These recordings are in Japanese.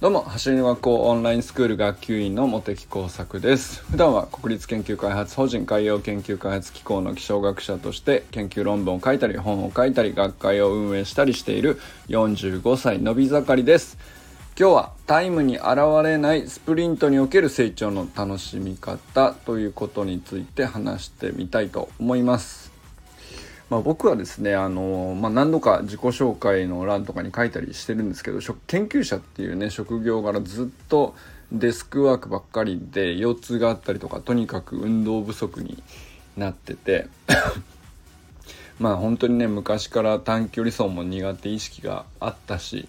どうも走りの学校オンラインスクール学級委員の茂木耕作です。普段は国立研究開発法人海洋研究開発機構の気象学者として研究論文を書いたり本を書いたり学会を運営したりしている45歳のび盛りです。今日はタイムに現れないスプリントにおける成長の楽しみ方ということについて話してみたいと思います。まあ、僕はですねあの、まあ、何度か自己紹介の欄とかに書いたりしてるんですけど研究者っていうね職業柄ずっとデスクワークばっかりで腰痛があったりとかとにかく運動不足になってて まあ本当にね昔から短距離走も苦手意識があったし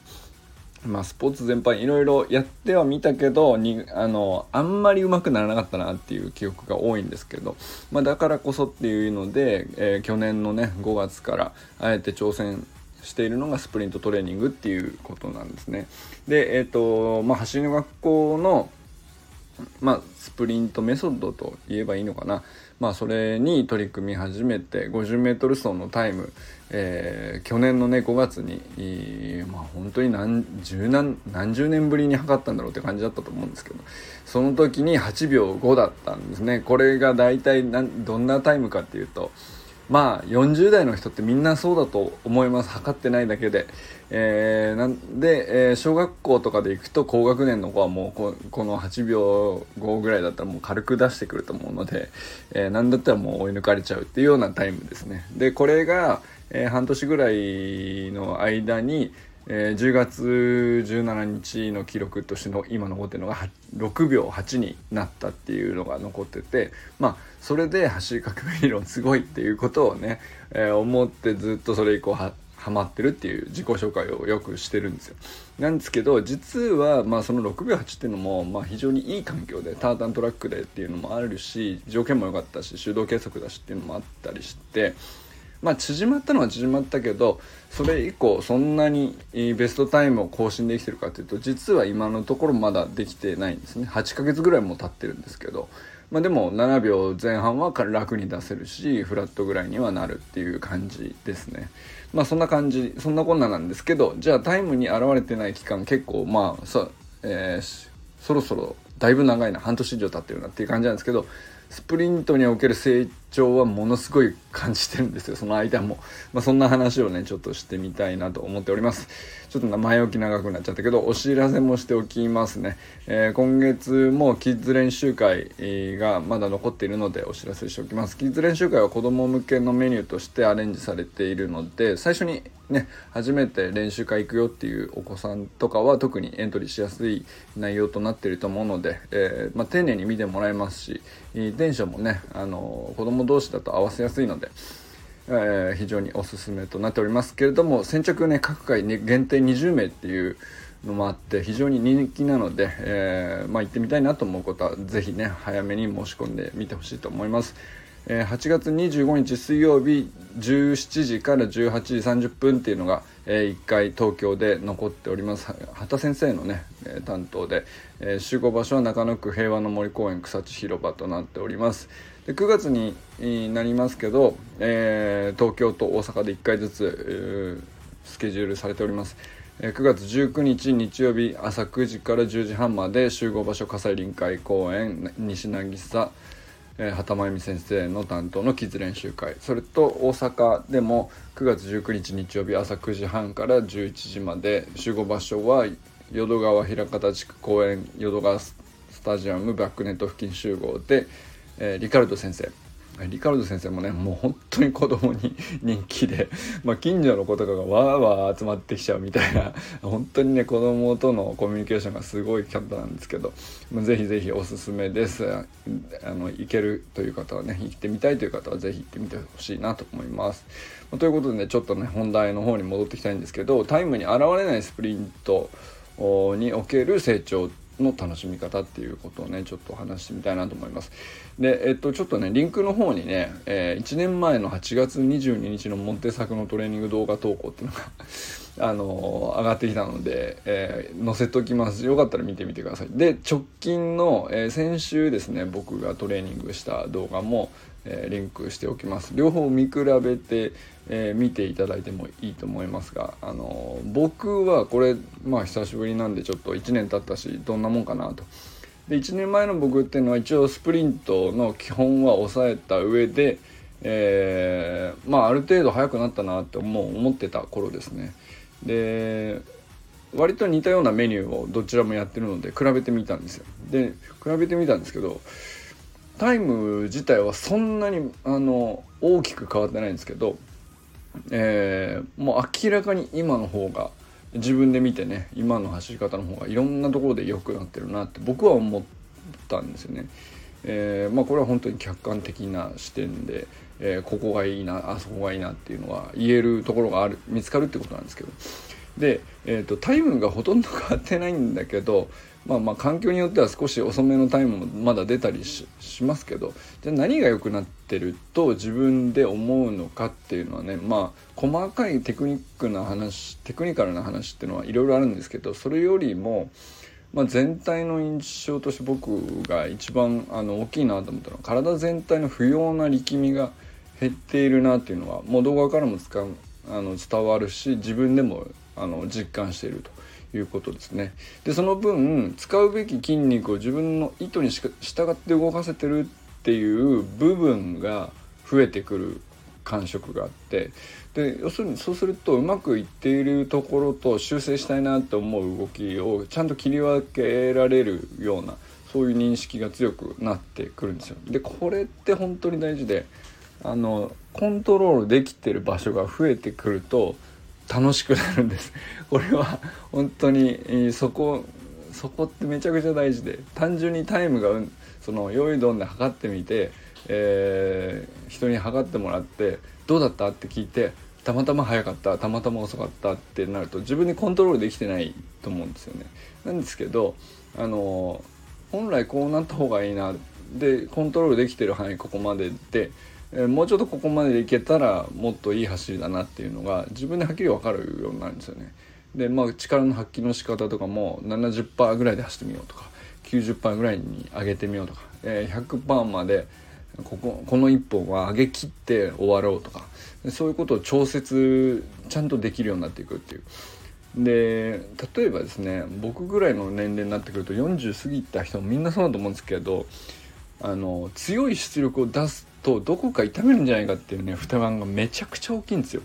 まあ、スポーツ全般いろいろやってはみたけどにあのあんまり上手くならなかったなっていう記憶が多いんですけど、まあ、だからこそっていうので、えー、去年のね5月からあえて挑戦しているのがスプリントトレーニングっていうことなんですね。で、えっ、ー、とまあ、走りの学校のまあ、スプリントメソッドと言えばいいのかな、まあ、それに取り組み始めて 50m 走のタイム、えー、去年のね5月に、まあ、本当に何十何何十年ぶりに測ったんだろうって感じだったと思うんですけどその時に8秒5だったんですね。これが大体どんなタイムかっていうとまあ40代の人ってみんなそうだと思います。測ってないだけで、えー、なんで、えー、小学校とかで行くと高学年の子はもうここの8秒5ぐらいだったらもう軽く出してくると思うので、えー、なんだったらもう追い抜かれちゃうっていうようなタイムですね。でこれが、えー、半年ぐらいの間に、えー、10月17日の記録としての今残ってるのが6秒8になったっていうのが残っててまあそれで走り革命理論すごいっていうことをね、えー、思ってずっとそれ以降はハマってるっていう自己紹介をよくしてるんですよ。なんですけど実はまあその6秒8っていうのもまあ非常にいい環境でタータントラックでっていうのもあるし条件も良かったし手動計測だしっていうのもあったりしてまあ縮まったのは縮まったけどそれ以降そんなにベストタイムを更新できてるかというと実は今のところまだできてないんですね。8ヶ月ぐらいも経ってるんですけど、まあ、でも7秒前半は楽に出せるしフラットぐらいにはなるっていう感じですね。まあそんな感じそんなこんななんですけどじゃあタイムに現れてない期間結構まあそ,、えー、そろそろだいぶ長いな半年以上経ってるなっていう感じなんですけどスプリントにおける成長はものすごい感じてるんですよ。その間も、まあ、そんな話をねちょっとしてみたいなと思っております。ちょっと前置き長くなっちゃったけどお知らせもしておきますね、えー、今月もキッズ練習会がまだ残っているのでお知らせしておきます。キッズ練習会は子供向けのメニューとしてアレンジされているので最初にね初めて練習会行くよっていうお子さんとかは特にエントリーしやすい内容となっていると思うので、えー、まあ、丁寧に見てもらえますし電車もねあの子供同士だと合わせやすいので、えー、非常におすすめとなっておりますけれども先着ね各回、ね、限定20名っていうのもあって非常に人気なので、えー、まあ、行ってみたいなと思うことは是非ね早めに申し込んでみてほしいと思います。え8月25日水曜日17時から18時30分っていうのが、え1回東京で残っております。畑先生のね、担当で、集合場所は中野区平和の森公園草地広場となっております。で9月になりますけど、東京と大阪で1回ずつ、スケジュールされております。9月19日日曜日朝9時から10時半まで集合場所葛西臨海公園西渚えー、畑真由美先生の担当のキッズ練習会。それと大阪でも9月19日日曜日朝9時半から11時まで集合場所は淀川平方地区公園淀川スタジアムバックネット付近集合で、えー、リカルド先生リカルド先生もねもう本当に子供に人気で、まあ、近所の子とかがわーわー集まってきちゃうみたいな本当にね子供とのコミュニケーションがすごい方なんですけど、まあ、ぜひぜひおすすめです。あの行けるという方はね行ってみたいという方はぜひ行ってみてほしいなと思います、まあ、ということでねちょっとね本題の方に戻ってきたいんですけどタイムに現れないスプリントにおける成長っての楽しみ方っていうことをねちょっと話してみたいなと思います。でえっとちょっとねリンクの方にね、えー、1年前の8月22日のモンテ作のトレーニング動画投稿っていうのが あのー、上がってきたので、えー、載せときます。よかったら見てみてください。で直近の、えー、先週ですね僕がトレーニングした動画も、えー、リンクしておきます両方見比べて、えー、見ていただいてもいいと思いますが、あの僕はこれまあ久しぶりなんでちょっと1年経ったしどんなもんかなと。で1年前の僕っていうのは一応スプリントの基本は抑えた上で、えー、まあある程度速くなったなって思思ってた頃ですね。で割と似たようなメニューをどちらもやってるので比べてみたんですよ。で比べてみたんですけどタイム自体はそんなにあの大きく変わってないんですけど、えー、もう明らかに今の方が自分で見てね今の走り方の方がいろんなところで良くなってるなって僕は思ったんですよね。えー、まあ、これは本当に客観的な視点で、えー、ここがいいなあそこがいいなっていうのは言えるところがある見つかるってことなんですけどで、えーと、タイムがほとんど変わってないんだけどまあまあ環境によっては少し遅めのタイムもまだ出たりしますけどじゃあ何が良くなってると自分で思うのかっていうのはねまあ細かいテクニックな話テクニカルな話っていうのはいろいろあるんですけどそれよりもまあ、全体の印象として僕が一番あの大きいなと思ったのは体全体の不要な力みが減っているなっていうのはもう動画からも使うあの伝わるし自分でもあの実感していると。いうことですね。でその分使うべき筋肉を自分の意図に従って動かせてるっていう部分が増えてくる感触があってで要するにそうするとうまくいっているところと修正したいなと思う動きをちゃんと切り分けられるようなそういう認識が強くなってくるんですよ。でこれって本当に大事であのコントロールできてる場所が増えてくると楽しくなるんです これは本当にそこそこってめちゃくちゃ大事で単純にタイムがその用意どんで測ってみて、えー、人に測ってもらってどうだったって聞いてたまたま速かったたまたま遅かったってなると自分でコントロールできてないと思うんですよね。なんですけどあの本来こうなった方がいいなでコントロールできてる範囲ここまででえ、もうちょっとここまでいけたらもっといい走りだなっていうのが自分ではっきり分かるようになるんですよね。でまあ力の発揮の仕方とかも70%ぐらいで走ってみようとか90%ぐらいに上げてみようとか、え、100%までこここの1本は上げきって終わろうとかそういうことを調節ちゃんとできるようになっていくっていう。で例えばですね僕ぐらいの年齢になってくると40過ぎた人もみんなそうだと思うんですけどあの強い出力を出すとどこか痛めるんじゃないかっていうね負担がめちゃくちゃ大きいんですよ。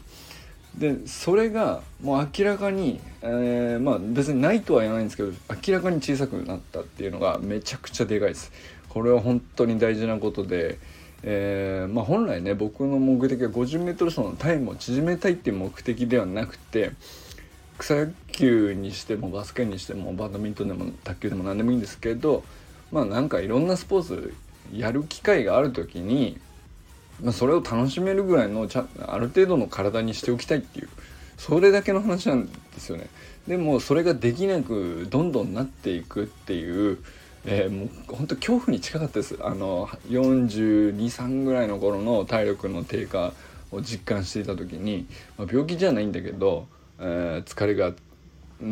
でそれがもう明らかに、えー、まあ別にないとは言わないんですけど明らかに小さくなったっていうのがめちゃくちゃでかいです。これは本当に大事なことで、えー、まあ、本来ね僕の目的は 50m 走のタイムを縮めたいっていう目的ではなくて草野球にしてもバスケにしてもバドミントンでも卓球でも何でもいいんですけどまあなんかいろんなスポーツやる機会がある時に、まあ、それを楽しめるぐらいのちゃある程度の体にしておきたいっていうそれだけの話なんですよね。でもそれができなくどんどんなっていくっていう、えー、もう本当恐怖に近かったですあの423ぐらいの頃の体力の低下を実感していた時に、まあ、病気じゃないんだけど、えー、疲れが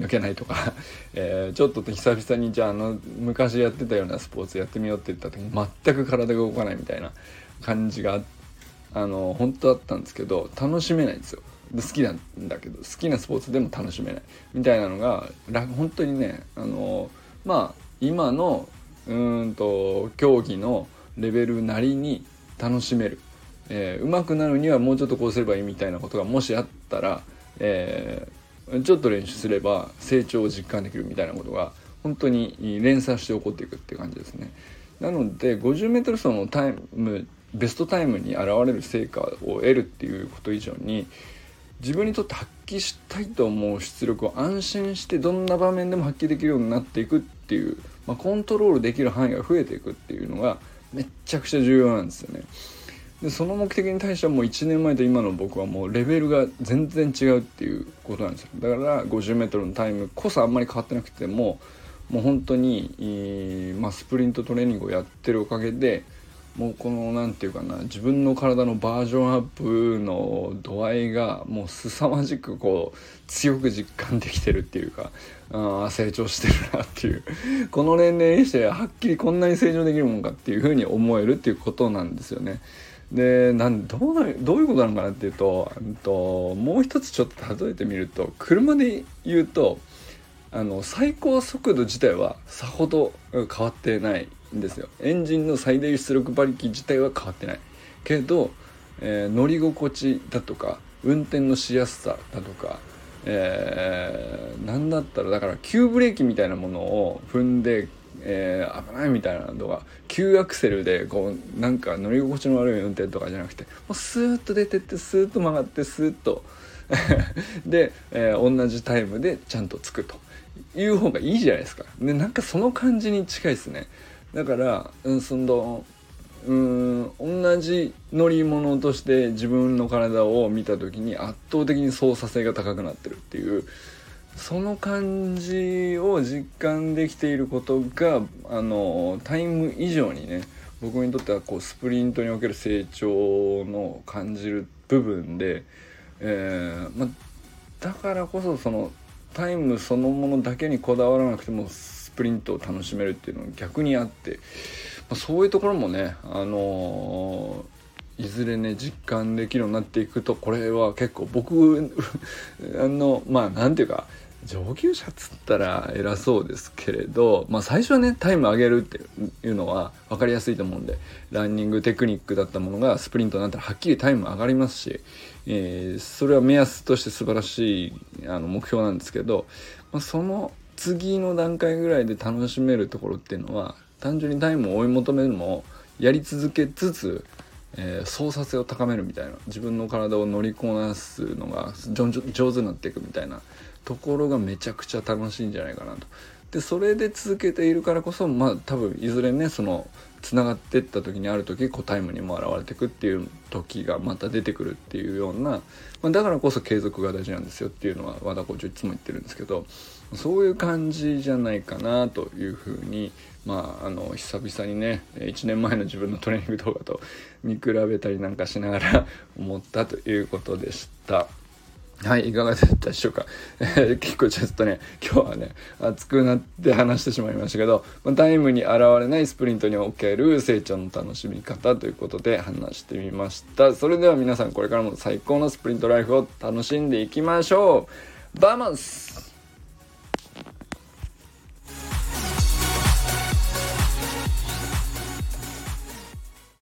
抜けないとか。えー、ちょっと久々にじゃああの昔やってたようなスポーツやってみようって言った時に全く体が動かないみたいな感じがあの本当だったんですけど楽しめないんですよ。好きなんだけど好きなスポーツでも楽しめない。みたいなのが本当にねあのまあ今のうんと競技のレベルなりに楽しめる、えー、上手くなるにはもうちょっとこうすればいいみたいなことがもしあったら、えーちょっと練習すれば成長を実感できるみたいなことが本当に連鎖して起こっていくって感じですね。なので 50m 走のタイムベストタイムに現れる成果を得るっていうこと以上に自分にとって発揮したいと思う出力を安心してどんな場面でも発揮できるようになっていくっていう、まあ、コントロールできる範囲が増えていくっていうのがめっちゃくちゃ重要なんですよね。でその目的に対してはもう1年前と今の僕はもうレベルが全然違うっていうことなんですよだから 50m のタイムこそあんまり変わってなくてももう本当に、まあ、スプリントトレーニングをやってるおかげでもうこの何て言うかな自分の体のバージョンアップの度合いがもう凄まじくこう強く実感できてるっていうかあ成長してるなっていう この年齢にしてはっきりこんなに成長できるもんかっていうふうに思えるっていうことなんですよね。でなんどうどういうことなのかなっていうとともう一つちょっと例えてみると車で言うとあの最高速度自体はさほど変わってないんですよ。エンジンの最大出力馬力自体は変わってない。けど、えー、乗り心地だとか運転のしやすさだとかえー、だったらだから急ブレーキみたいなものを踏んで、えー、危ないみたいなのが急アクセルでこうなんか乗り心地の悪い運転とかじゃなくてもうスーッと出てってスーッと曲がってスーッと で、えー、同じタイムでちゃんとつくという方がいいじゃないですか。でなんかその感じに近いですね。だから、うん、そのうん同じ乗り物として自分の体を見た時に圧倒的に操作性が高くなってるっていうその感じを実感できていることがあのタイム以上にね僕にとってはこうスプリントにおける成長の感じる部分で、えーま、だからこそそのタイムそのものだけにこだわらなくてもスプリントを楽しめるっていうのが逆にあって。まそういうところもね、あのー、いずれね実感できるようになっていくとこれは結構僕 あのまあ何て言うか上級者っつったら偉そうですけれど、まあ、最初はねタイム上げるっていうのは分かりやすいと思うんでランニングテクニックだったものがスプリントになったらはっきりタイム上がりますし、えー、それは目安として素晴らしいあの目標なんですけど、まあ、その次の段階ぐらいで楽しめるところっていうのは単純にタイムを追い求めるのもやり続けつつ、えー、操作性を高めるみたいな自分の体を乗りこなすのが上手になっていくみたいなところがめちゃくちゃ楽しいんじゃないかなと。でそれで続けているからこそまあ多分いずれねそのつながってった時にある時こうタイムにも現れてくっていう時がまた出てくるっていうような、まあ、だからこそ継続が大事なんですよっていうのは和田コーチいつも言ってるんですけどそういう感じじゃないかなというふうにまああの久々にね1年前の自分のトレーニング動画と見比べたりなんかしながら思ったということでした。はい、いかがだったでしょうか？え、結構ちょっとね、今日はね、熱くなって話してしまいましたけど、タイムに現れないスプリントにおける成長の楽しみ方ということで話してみました。それでは皆さんこれからも最高のスプリントライフを楽しんでいきましょう。 Vamos